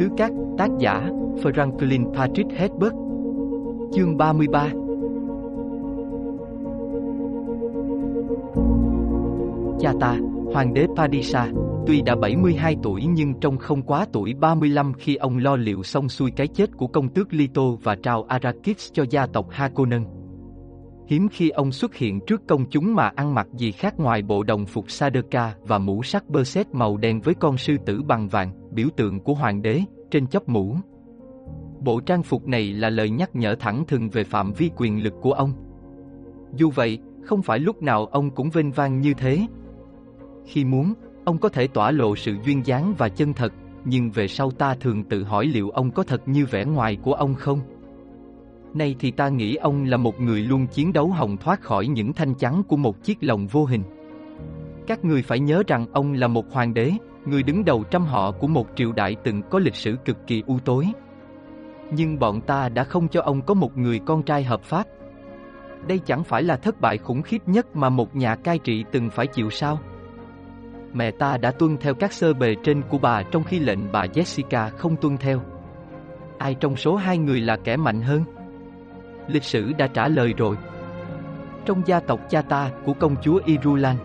xứ cát, tác giả, Franklin Patrick Hedberg Chương 33 Cha ta, Hoàng đế Padisa, tuy đã 72 tuổi nhưng trông không quá tuổi 35 khi ông lo liệu xong xuôi cái chết của công tước Lito và trao Arrakis cho gia tộc Hakonnen. Hiếm khi ông xuất hiện trước công chúng mà ăn mặc gì khác ngoài bộ đồng phục Sadaka và mũ sắt bơ xét màu đen với con sư tử bằng vàng, biểu tượng của hoàng đế, trên chóp mũ. Bộ trang phục này là lời nhắc nhở thẳng thừng về phạm vi quyền lực của ông. Dù vậy, không phải lúc nào ông cũng vênh vang như thế. Khi muốn, ông có thể tỏa lộ sự duyên dáng và chân thật, nhưng về sau ta thường tự hỏi liệu ông có thật như vẻ ngoài của ông không? Nay thì ta nghĩ ông là một người luôn chiến đấu hồng thoát khỏi những thanh chắn của một chiếc lồng vô hình. Các người phải nhớ rằng ông là một hoàng đế, người đứng đầu trăm họ của một triều đại từng có lịch sử cực kỳ u tối. Nhưng bọn ta đã không cho ông có một người con trai hợp pháp. Đây chẳng phải là thất bại khủng khiếp nhất mà một nhà cai trị từng phải chịu sao? Mẹ ta đã tuân theo các sơ bề trên của bà trong khi lệnh bà Jessica không tuân theo. Ai trong số hai người là kẻ mạnh hơn? Lịch sử đã trả lời rồi. Trong gia tộc cha ta của công chúa Irulan.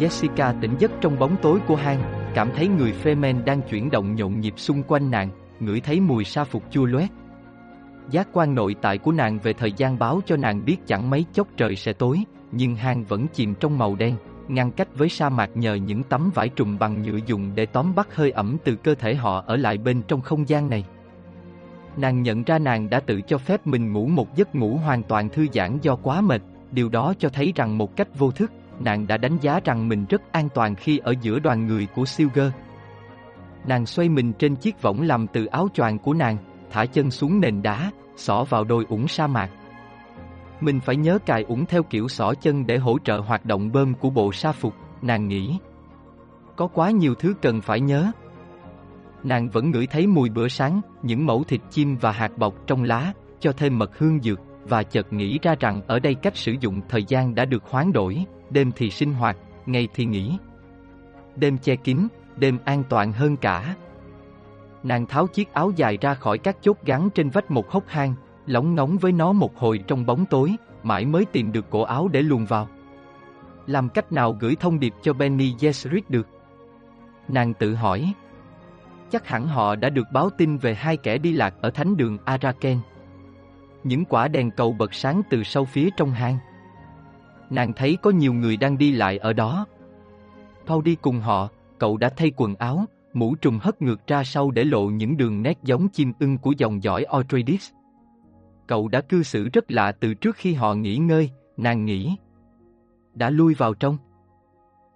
Jessica tỉnh giấc trong bóng tối của hang, cảm thấy người Fremen đang chuyển động nhộn nhịp xung quanh nàng, ngửi thấy mùi sa phục chua loét. Giác quan nội tại của nàng về thời gian báo cho nàng biết chẳng mấy chốc trời sẽ tối, nhưng hang vẫn chìm trong màu đen, ngăn cách với sa mạc nhờ những tấm vải trùm bằng nhựa dùng để tóm bắt hơi ẩm từ cơ thể họ ở lại bên trong không gian này. Nàng nhận ra nàng đã tự cho phép mình ngủ một giấc ngủ hoàn toàn thư giãn do quá mệt, điều đó cho thấy rằng một cách vô thức, nàng đã đánh giá rằng mình rất an toàn khi ở giữa đoàn người của Silger. Nàng xoay mình trên chiếc võng làm từ áo choàng của nàng, thả chân xuống nền đá, xỏ vào đôi ủng sa mạc. Mình phải nhớ cài ủng theo kiểu xỏ chân để hỗ trợ hoạt động bơm của bộ sa phục, nàng nghĩ. Có quá nhiều thứ cần phải nhớ. Nàng vẫn ngửi thấy mùi bữa sáng, những mẫu thịt chim và hạt bọc trong lá, cho thêm mật hương dược, và chợt nghĩ ra rằng ở đây cách sử dụng thời gian đã được hoán đổi, đêm thì sinh hoạt, ngày thì nghỉ. Đêm che kín, đêm an toàn hơn cả. Nàng tháo chiếc áo dài ra khỏi các chốt gắn trên vách một hốc hang, lóng ngóng với nó một hồi trong bóng tối, mãi mới tìm được cổ áo để luồn vào. Làm cách nào gửi thông điệp cho Benny Gesserit được? Nàng tự hỏi. Chắc hẳn họ đã được báo tin về hai kẻ đi lạc ở thánh đường Araken. Những quả đèn cầu bật sáng từ sâu phía trong hang. Nàng thấy có nhiều người đang đi lại ở đó. Paul đi cùng họ, cậu đã thay quần áo, mũ trùm hất ngược ra sau để lộ những đường nét giống chim ưng của dòng dõi Atreides. Cậu đã cư xử rất lạ từ trước khi họ nghỉ ngơi, nàng nghĩ. Đã lui vào trong.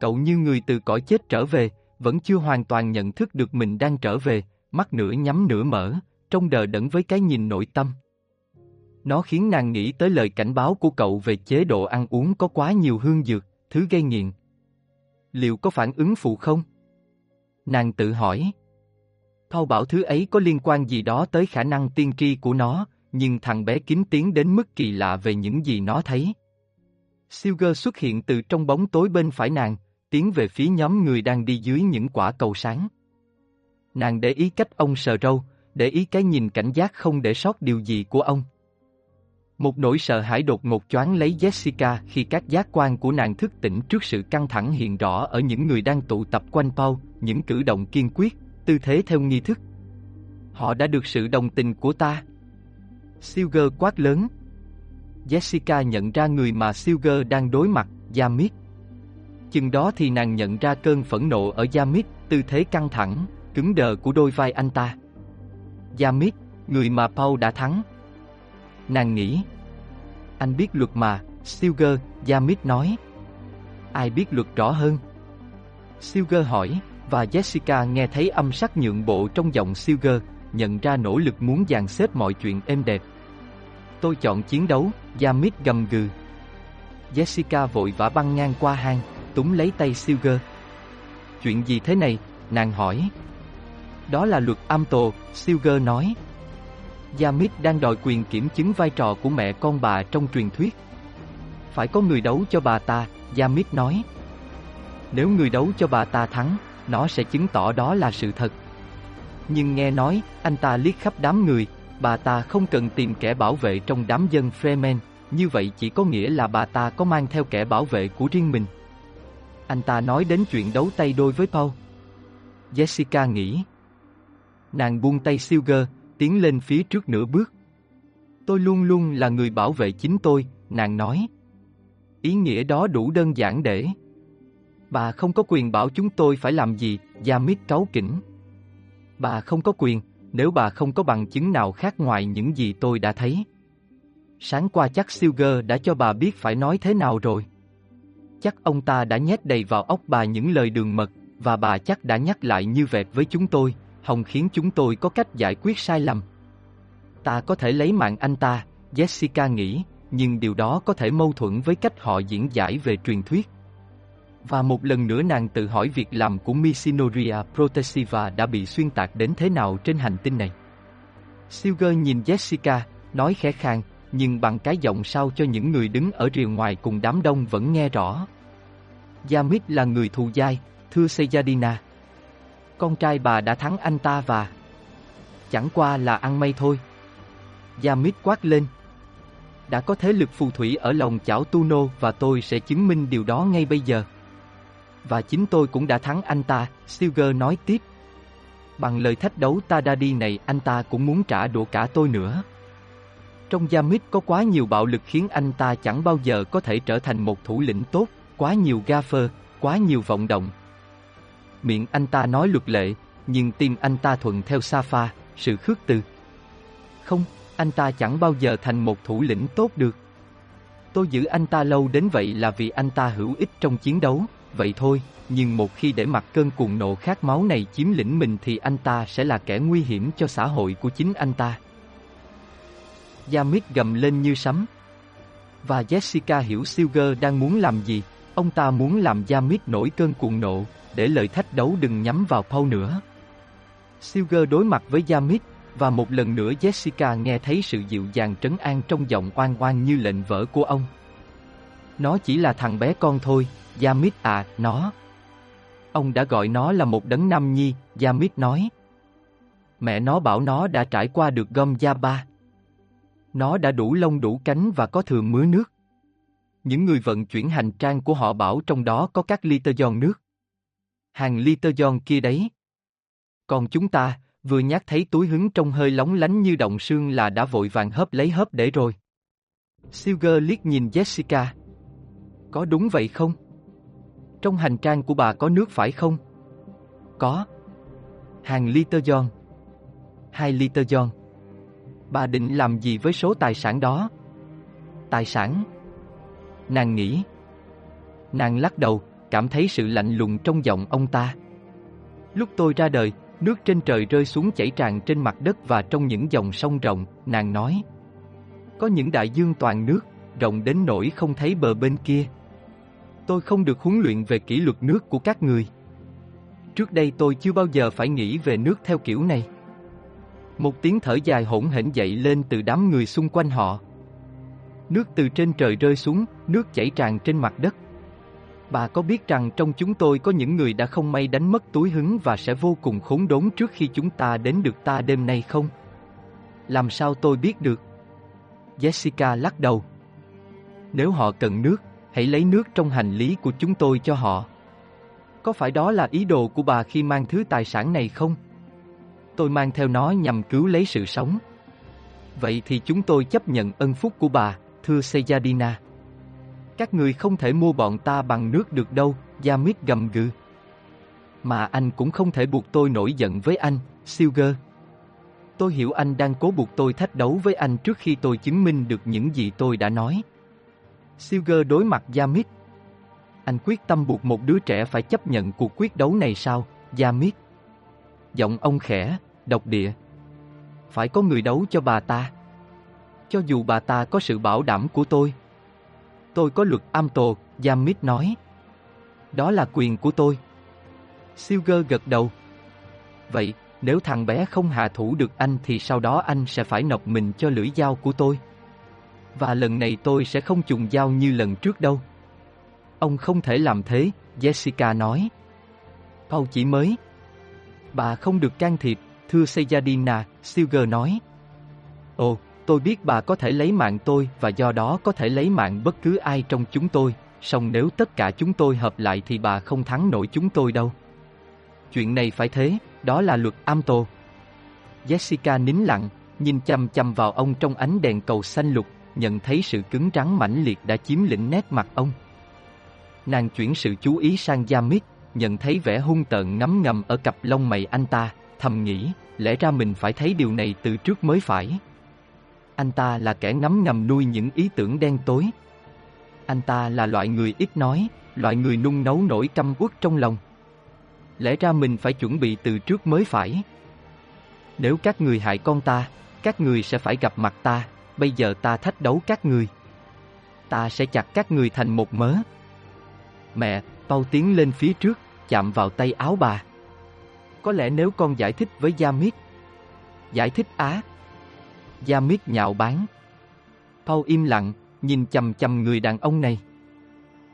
Cậu như người từ cõi chết trở về, vẫn chưa hoàn toàn nhận thức được mình đang trở về, mắt nửa nhắm nửa mở, trông đờ đẫn với cái nhìn nội tâm. Nó khiến nàng nghĩ tới lời cảnh báo của cậu về chế độ ăn uống có quá nhiều hương dược, thứ gây nghiện. Liệu có phản ứng phụ không? Nàng tự hỏi. Thâu bảo thứ ấy có liên quan gì đó tới khả năng tiên tri của nó, nhưng thằng bé kín tiếng đến mức kỳ lạ về những gì nó thấy. Silger xuất hiện từ trong bóng tối bên phải nàng, tiến về phía nhóm người đang đi dưới những quả cầu sáng. Nàng để ý cách ông sờ râu, để ý cái nhìn cảnh giác không để sót điều gì của ông. Một nỗi sợ hãi đột ngột choáng lấy Jessica khi các giác quan của nàng thức tỉnh trước sự căng thẳng hiện rõ ở những người đang tụ tập quanh Paul, những cử động kiên quyết, tư thế theo nghi thức. Họ đã được sự đồng tình của ta. Silger quát lớn. Jessica nhận ra người mà Silger đang đối mặt, Yamit. Chừng đó thì nàng nhận ra cơn phẫn nộ ở Yamit, tư thế căng thẳng, cứng đờ của đôi vai anh ta. Yamit, người mà Paul đã thắng. Nàng nghĩ. Anh biết luật mà, Silger, Yamit nói. Ai biết luật rõ hơn? Silger hỏi, và Jessica nghe thấy âm sắc nhượng bộ trong giọng Silger, nhận ra nỗ lực muốn dàn xếp mọi chuyện êm đẹp. Tôi chọn chiến đấu, Yamit gầm gừ. Jessica vội vã băng ngang qua hang, túm lấy tay Silger. Chuyện gì thế này? Nàng hỏi. Đó là luật Amto, Silger nói. Yamit đang đòi quyền kiểm chứng vai trò của mẹ con bà trong truyền thuyết. Phải có người đấu cho bà ta, Yamit nói. Nếu người đấu cho bà ta thắng, nó sẽ chứng tỏ đó là sự thật. Nhưng nghe nói, anh ta liếc khắp đám người, bà ta không cần tìm kẻ bảo vệ trong đám dân Fremen, như vậy chỉ có nghĩa là bà ta có mang theo kẻ bảo vệ của riêng mình. Anh ta nói đến chuyện đấu tay đôi với Paul. Jessica nghĩ. Nàng buông tay Silger, tiến lên phía trước nửa bước. Tôi luôn luôn là người bảo vệ chính tôi, nàng nói. Ý nghĩa đó đủ đơn giản để... Bà không có quyền bảo chúng tôi phải làm gì, Yamit cáu kỉnh. Bà không có quyền, nếu bà không có bằng chứng nào khác ngoài những gì tôi đã thấy. Sáng qua chắc Silger đã cho bà biết phải nói thế nào rồi. Chắc ông ta đã nhét đầy vào óc bà những lời đường mật, và bà chắc đã nhắc lại như vẹt với chúng tôi, Hồng khiến chúng tôi có cách giải quyết sai lầm. Ta có thể lấy mạng anh ta, Jessica nghĩ, nhưng điều đó có thể mâu thuẫn với cách họ diễn giải về truyền thuyết. Và một lần nữa nàng tự hỏi việc làm của Missinoria Protesiva đã bị xuyên tạc đến thế nào trên hành tinh này. Silger nhìn Jessica, nói khẽ khàng, nhưng bằng cái giọng sao cho những người đứng ở rìa ngoài cùng đám đông vẫn nghe rõ. Yamit là người thù dai, thưa Sejadina. Con trai bà đã thắng anh ta và... Chẳng qua là ăn may thôi. Yamit quát lên. Đã có thế lực phù thủy ở lòng chảo Tuno và tôi sẽ chứng minh điều đó ngay bây giờ. Và chính tôi cũng đã thắng anh ta, Silger nói tiếp. Bằng lời thách đấu ta đã đi này anh ta cũng muốn trả đũa cả tôi nữa. Trong Yamit có quá nhiều bạo lực khiến anh ta chẳng bao giờ có thể trở thành một thủ lĩnh tốt, quá nhiều gaffer, quá nhiều vọng động. Miệng anh ta nói luật lệ, nhưng tim anh ta thuận theo Safa, sự khước từ. Không, anh ta chẳng bao giờ thành một thủ lĩnh tốt được. Tôi giữ anh ta lâu đến vậy là vì anh ta hữu ích trong chiến đấu, vậy thôi, nhưng một khi để mặc cơn cuồng nộ khát máu này chiếm lĩnh mình thì anh ta sẽ là kẻ nguy hiểm cho xã hội của chính anh ta. Yamit gầm lên như sấm. Và Jessica hiểu Silger đang muốn làm gì, ông ta muốn làm Yamit nổi cơn cuồng nộ, để lời thách đấu đừng nhắm vào Paul nữa. Silger đối mặt với Yamit, và một lần nữa Jessica nghe thấy sự dịu dàng trấn an trong giọng oan oan như lệnh vỡ của ông. Nó chỉ là thằng bé con thôi, Yamit à, nó. Ông đã gọi nó là một đấng nam nhi, Yamit nói. Mẹ nó bảo nó đã trải qua được gom da ba. Nó đã đủ lông đủ cánh và có thường mứa nước. Những người vận chuyển hành trang của họ bảo trong đó có các liter giòn nước. Hàng liter giòn kia đấy. Còn chúng ta, vừa nhát thấy túi hứng trong hơi lóng lánh như động sương là đã vội vàng hớp lấy hớp để rồi. Silger liếc nhìn Jessica. Có đúng vậy không? Trong hành trang của bà có nước phải không? Có. Hàng liter giòn. Hai liter giòn. Bà định làm gì với số tài sản đó? Tài sản? Nàng nghĩ. Nàng lắc đầu, cảm thấy sự lạnh lùng trong giọng ông ta. Lúc tôi ra đời, nước trên trời rơi xuống chảy tràn trên mặt đất và trong những dòng sông rộng, nàng nói. Có những đại dương toàn nước, rộng đến nỗi không thấy bờ bên kia. Tôi không được huấn luyện về kỷ luật nước của các người. Trước đây tôi chưa bao giờ phải nghĩ về nước theo kiểu này. Một tiếng thở dài hỗn hển dậy lên từ đám người xung quanh họ. Nước từ trên trời rơi xuống, nước chảy tràn trên mặt đất. Bà có biết rằng trong chúng tôi có những người đã không may đánh mất túi hứng và sẽ vô cùng khốn đốn trước khi chúng ta đến được ta đêm nay không? Làm sao tôi biết được? Jessica lắc đầu. Nếu họ cần nước, hãy lấy nước trong hành lý của chúng tôi cho họ. Có phải đó là ý đồ của bà khi mang thứ tài sản này không? Tôi mang theo nó nhằm cứu lấy sự sống. Vậy thì chúng tôi chấp nhận ân phúc của bà, thưa Sejadina. Các người không thể mua bọn ta bằng nước được đâu, Yamit gầm gừ. Mà anh cũng không thể buộc tôi nổi giận với anh, Silger. Tôi hiểu anh đang cố buộc tôi thách đấu với anh trước khi tôi chứng minh được những gì tôi đã nói. Silger đối mặt Yamit. Anh quyết tâm buộc một đứa trẻ phải chấp nhận cuộc quyết đấu này sao, Yamit? Giọng ông khẽ, độc địa. Phải có người đấu cho bà ta. Cho dù bà ta có sự bảo đảm của tôi. Tôi có luật am tồ, Yamit nói. Đó là quyền của tôi. Silger gật đầu. Vậy, Nếu thằng bé không hạ thủ được anh thì sau đó anh sẽ phải nộp mình cho lưỡi dao của tôi. Và lần này tôi sẽ không trùng dao như lần trước đâu. Ông không thể làm thế, Jessica nói. Paul chỉ mới. Bà không được can thiệp, thưa Sejadina, Silger nói. Ồ, tôi biết bà có thể lấy mạng tôi và do đó có thể lấy mạng bất cứ ai trong chúng tôi, song nếu tất cả chúng tôi hợp lại thì bà không thắng nổi chúng tôi đâu. Chuyện này phải thế, đó là luật Amto. Jessica nín lặng, nhìn chăm chăm vào ông trong ánh đèn cầu xanh lục, nhận thấy sự cứng rắn mãnh liệt đã chiếm lĩnh nét mặt ông. Nàng chuyển sự chú ý sang Yamit, nhận thấy vẻ hung tợn ngấm ngầm ở cặp lông mày anh ta, thầm nghĩ, lẽ ra mình phải thấy điều này từ trước mới phải. Anh ta là kẻ ngấm ngầm nuôi những ý tưởng đen tối. Anh ta là loại người ít nói, loại người nung nấu nổi căm uất trong lòng. Lẽ ra mình phải chuẩn bị từ trước mới phải. Nếu các người hại con ta, các người sẽ phải gặp mặt ta, bây giờ ta thách đấu các người. Ta sẽ chặt các người thành một mớ. Mẹ, Pau tiến lên phía trước, chạm vào tay áo bà. Có lẽ nếu con giải thích với Yamit. Giải thích á. Yamit nhạo báng. Paul im lặng, nhìn chầm chầm người đàn ông này.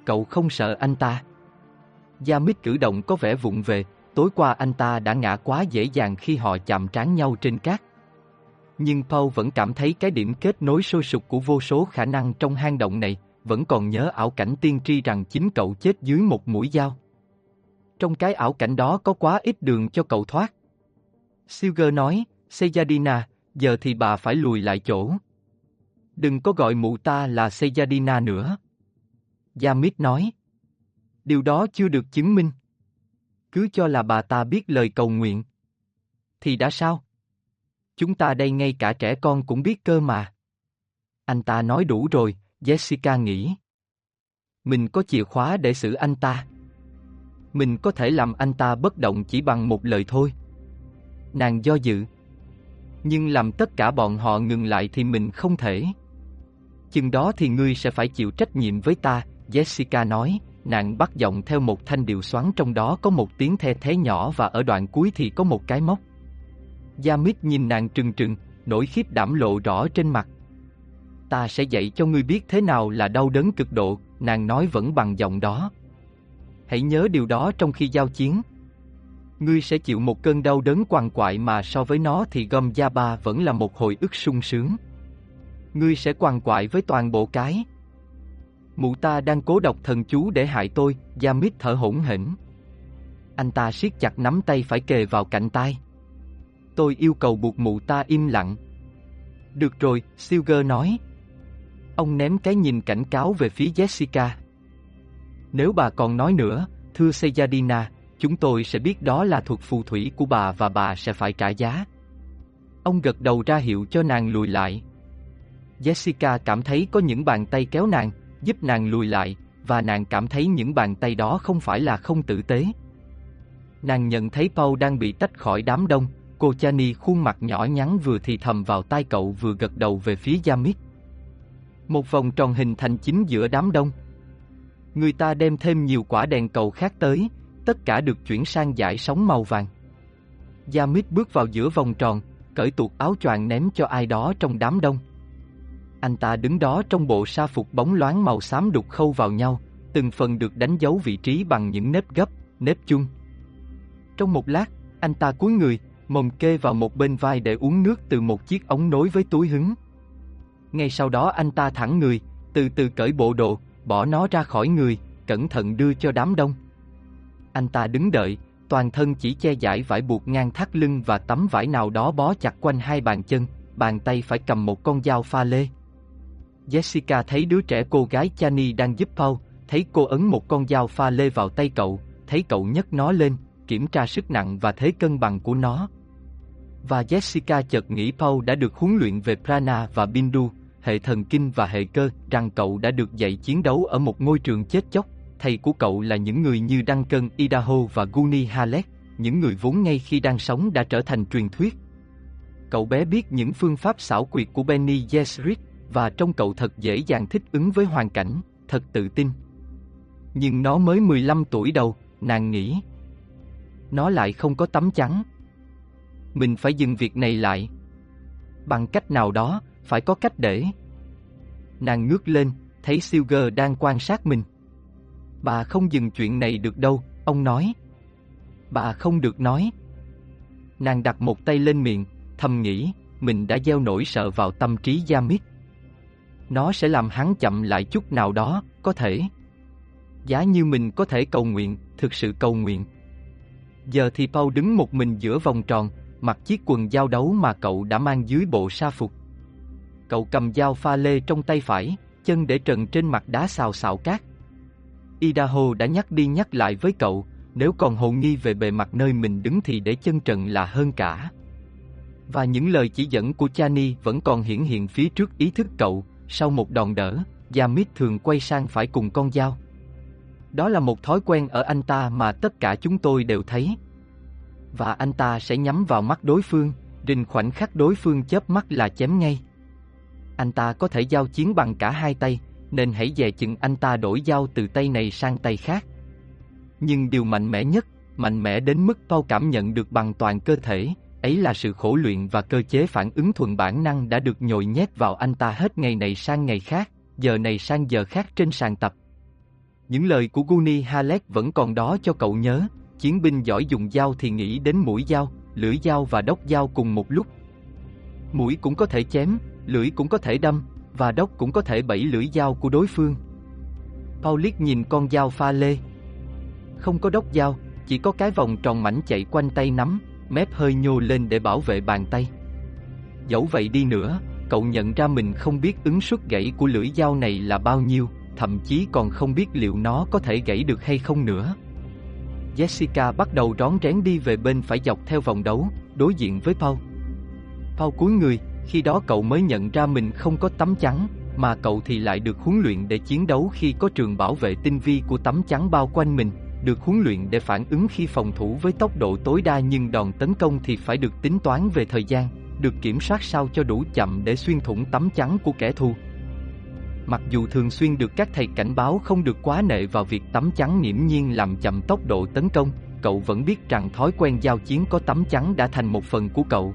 Cậu không sợ anh ta. Gia Mít cử động có vẻ vụng về, tối qua anh ta đã ngã quá dễ dàng khi họ chạm trán nhau trên cát. Nhưng Paul vẫn cảm thấy cái điểm kết nối sôi sục của vô số khả năng trong hang động này, vẫn còn nhớ ảo cảnh tiên tri rằng chính cậu chết dưới một mũi dao. Trong cái ảo cảnh đó có quá ít đường cho cậu thoát. Silger nói, Sejadina, giờ thì bà phải lùi lại chỗ. Đừng có gọi mụ ta là Sejadina nữa. Yamit nói. Điều đó chưa được chứng minh. Cứ cho là bà ta biết lời cầu nguyện. Thì đã sao? Chúng ta đây ngay cả trẻ con cũng biết cơ mà. Anh ta nói đủ rồi, Jessica nghĩ. Mình có chìa khóa để xử anh ta. Mình có thể làm anh ta bất động chỉ bằng một lời thôi. Nàng do dự. Nhưng làm tất cả bọn họ ngừng lại thì mình không thể. Chừng đó thì ngươi sẽ phải chịu trách nhiệm với ta, Jessica nói, nàng bắt giọng theo một thanh điệu xoắn trong đó có một tiếng the thế nhỏ và ở đoạn cuối thì có một cái móc. Yamit nhìn nàng trừng trừng, nỗi khiếp đảm lộ rõ trên mặt. Ta sẽ dạy cho ngươi biết thế nào là đau đớn cực độ, nàng nói vẫn bằng giọng đó. Hãy nhớ điều đó trong khi giao chiến. Ngươi sẽ chịu một cơn đau đớn quằn quại mà so với nó thì gom gia ba vẫn là một hồi ức sung sướng. Ngươi sẽ quằn quại với toàn bộ cái. Mụ ta đang cố độc thần chú để hại tôi, Yamit thở hổn hển. Anh ta siết chặt nắm tay phải kề vào cạnh tai. Tôi yêu cầu buộc mụ ta im lặng. Được rồi, Silger nói. Ông ném cái nhìn cảnh cáo về phía Jessica. Nếu bà còn nói nữa, thưa Sejadina, chúng tôi sẽ biết đó là thuật phù thủy của bà và bà sẽ phải trả giá. Ông gật đầu ra hiệu cho nàng lùi lại. Jessica cảm thấy có những bàn tay kéo nàng, giúp nàng lùi lại, và nàng cảm thấy những bàn tay đó không phải là không tử tế. Nàng nhận thấy Paul đang bị tách khỏi đám đông, cô Chani khuôn mặt nhỏ nhắn vừa thì thầm vào tai cậu vừa gật đầu về phía Yamit. Một vòng tròn hình thành chính giữa đám đông. Người ta đem thêm nhiều quả đèn cầu khác tới, tất cả được chuyển sang dải sóng màu vàng. Yamit bước vào giữa vòng tròn, cởi tuột áo choàng ném cho ai đó trong đám đông. Anh ta đứng đó trong bộ sa phục bóng loáng màu xám đục khâu vào nhau, từng phần được đánh dấu vị trí bằng những nếp gấp, nếp chung. Trong một lát, anh ta cúi người, mồm kê vào một bên vai để uống nước từ một chiếc ống nối với túi hứng. Ngay sau đó anh ta thẳng người, từ từ cởi bộ đồ, bỏ nó ra khỏi người, cẩn thận đưa cho đám đông. Anh ta đứng đợi, toàn thân chỉ che giải vải buộc ngang thắt lưng và tấm vải nào đó bó chặt quanh hai bàn chân, bàn tay phải cầm một con dao pha lê. Jessica thấy đứa trẻ cô gái Chani đang giúp Paul, thấy cô ấn một con dao pha lê vào tay cậu, thấy cậu nhấc nó lên, kiểm tra sức nặng và thế cân bằng của nó. Và Jessica chợt nghĩ Paul đã được huấn luyện về prana và bindu, hệ thần kinh và hệ cơ, rằng cậu đã được dạy chiến đấu ở một ngôi trường chết chóc. Thầy của cậu là những người như Duncan Idaho và Guni Halleck, những người vốn ngay khi đang sống đã trở thành truyền thuyết. Cậu bé biết những phương pháp xảo quyệt của Benny Gesserit và trong cậu thật dễ dàng thích ứng với hoàn cảnh, thật tự tin. Nhưng nó mới 15 tuổi đầu, nàng nghĩ. Nó lại không có tấm chắn. mình phải dừng việc này lại. Bằng cách nào đó, phải có cách để. Nàng ngước lên, thấy Silger đang quan sát mình. Bà không dừng chuyện này được đâu, ông nói. Bà không được nói. Nàng đặt một tay lên miệng, thầm nghĩ, mình đã gieo nỗi sợ vào tâm trí Yamit. Nó sẽ làm hắn chậm lại chút nào đó, có thể. Giá như mình có thể cầu nguyện, thực sự cầu nguyện. Giờ thì Paul đứng một mình giữa vòng tròn, mặc chiếc quần giao đấu mà cậu đã mang dưới bộ sa phục. Cậu cầm dao pha lê trong tay phải, chân để trần trên mặt đá xào xạo cát. Idaho đã nhắc đi nhắc lại với cậu, nếu còn hồ nghi về bề mặt nơi mình đứng thì để chân trần là hơn cả. Và những lời chỉ dẫn của Chani vẫn còn hiển hiện phía trước ý thức cậu, sau một đòn đỡ, Yamit thường quay sang phải cùng con dao. Đó là một thói quen ở anh ta mà tất cả chúng tôi đều thấy. Và anh ta sẽ nhắm vào mắt đối phương, rình khoảnh khắc đối phương chớp mắt là chém ngay. Anh ta có thể giao chiến bằng cả hai tay, nên hãy dè chừng anh ta đổi dao từ tay này sang tay khác. Nhưng điều mạnh mẽ nhất, mạnh mẽ đến mức Paul cảm nhận được bằng toàn cơ thể, ấy là sự khổ luyện và cơ chế phản ứng thuần bản năng đã được nhồi nhét vào anh ta hết ngày này sang ngày khác, giờ này sang giờ khác trên sàn tập. Những lời của Guni Halek vẫn còn đó cho cậu nhớ, chiến binh giỏi dùng dao thì nghĩ đến mũi dao, lưỡi dao và đốc dao cùng một lúc. Mũi cũng có thể chém, lưỡi cũng có thể đâm, và đốc cũng có thể bẫy lưỡi dao của đối phương. Paulic nhìn con dao pha lê. Không có đốc dao, chỉ có cái vòng tròn mảnh chạy quanh tay nắm, mép hơi nhô lên để bảo vệ bàn tay. Dẫu vậy đi nữa, cậu nhận ra mình không biết ứng suất gãy của lưỡi dao này là bao nhiêu, thậm chí còn không biết liệu nó có thể gãy được hay không nữa. Jessica bắt đầu rón rén đi về bên phải dọc theo vòng đấu, đối diện với Paul. Paul cúi người, khi đó cậu mới nhận ra mình không có tấm chắn, mà cậu thì lại được huấn luyện để chiến đấu khi có trường bảo vệ tinh vi của tấm chắn bao quanh mình, được huấn luyện để phản ứng khi phòng thủ với tốc độ tối đa nhưng đòn tấn công thì phải được tính toán về thời gian, được kiểm soát sao cho đủ chậm để xuyên thủng tấm chắn của kẻ thù. Mặc dù thường xuyên được các thầy cảnh báo không được quá nệ vào việc tấm chắn nghiễm nhiên làm chậm tốc độ tấn công, cậu vẫn biết rằng thói quen giao chiến có tấm chắn đã thành một phần của cậu,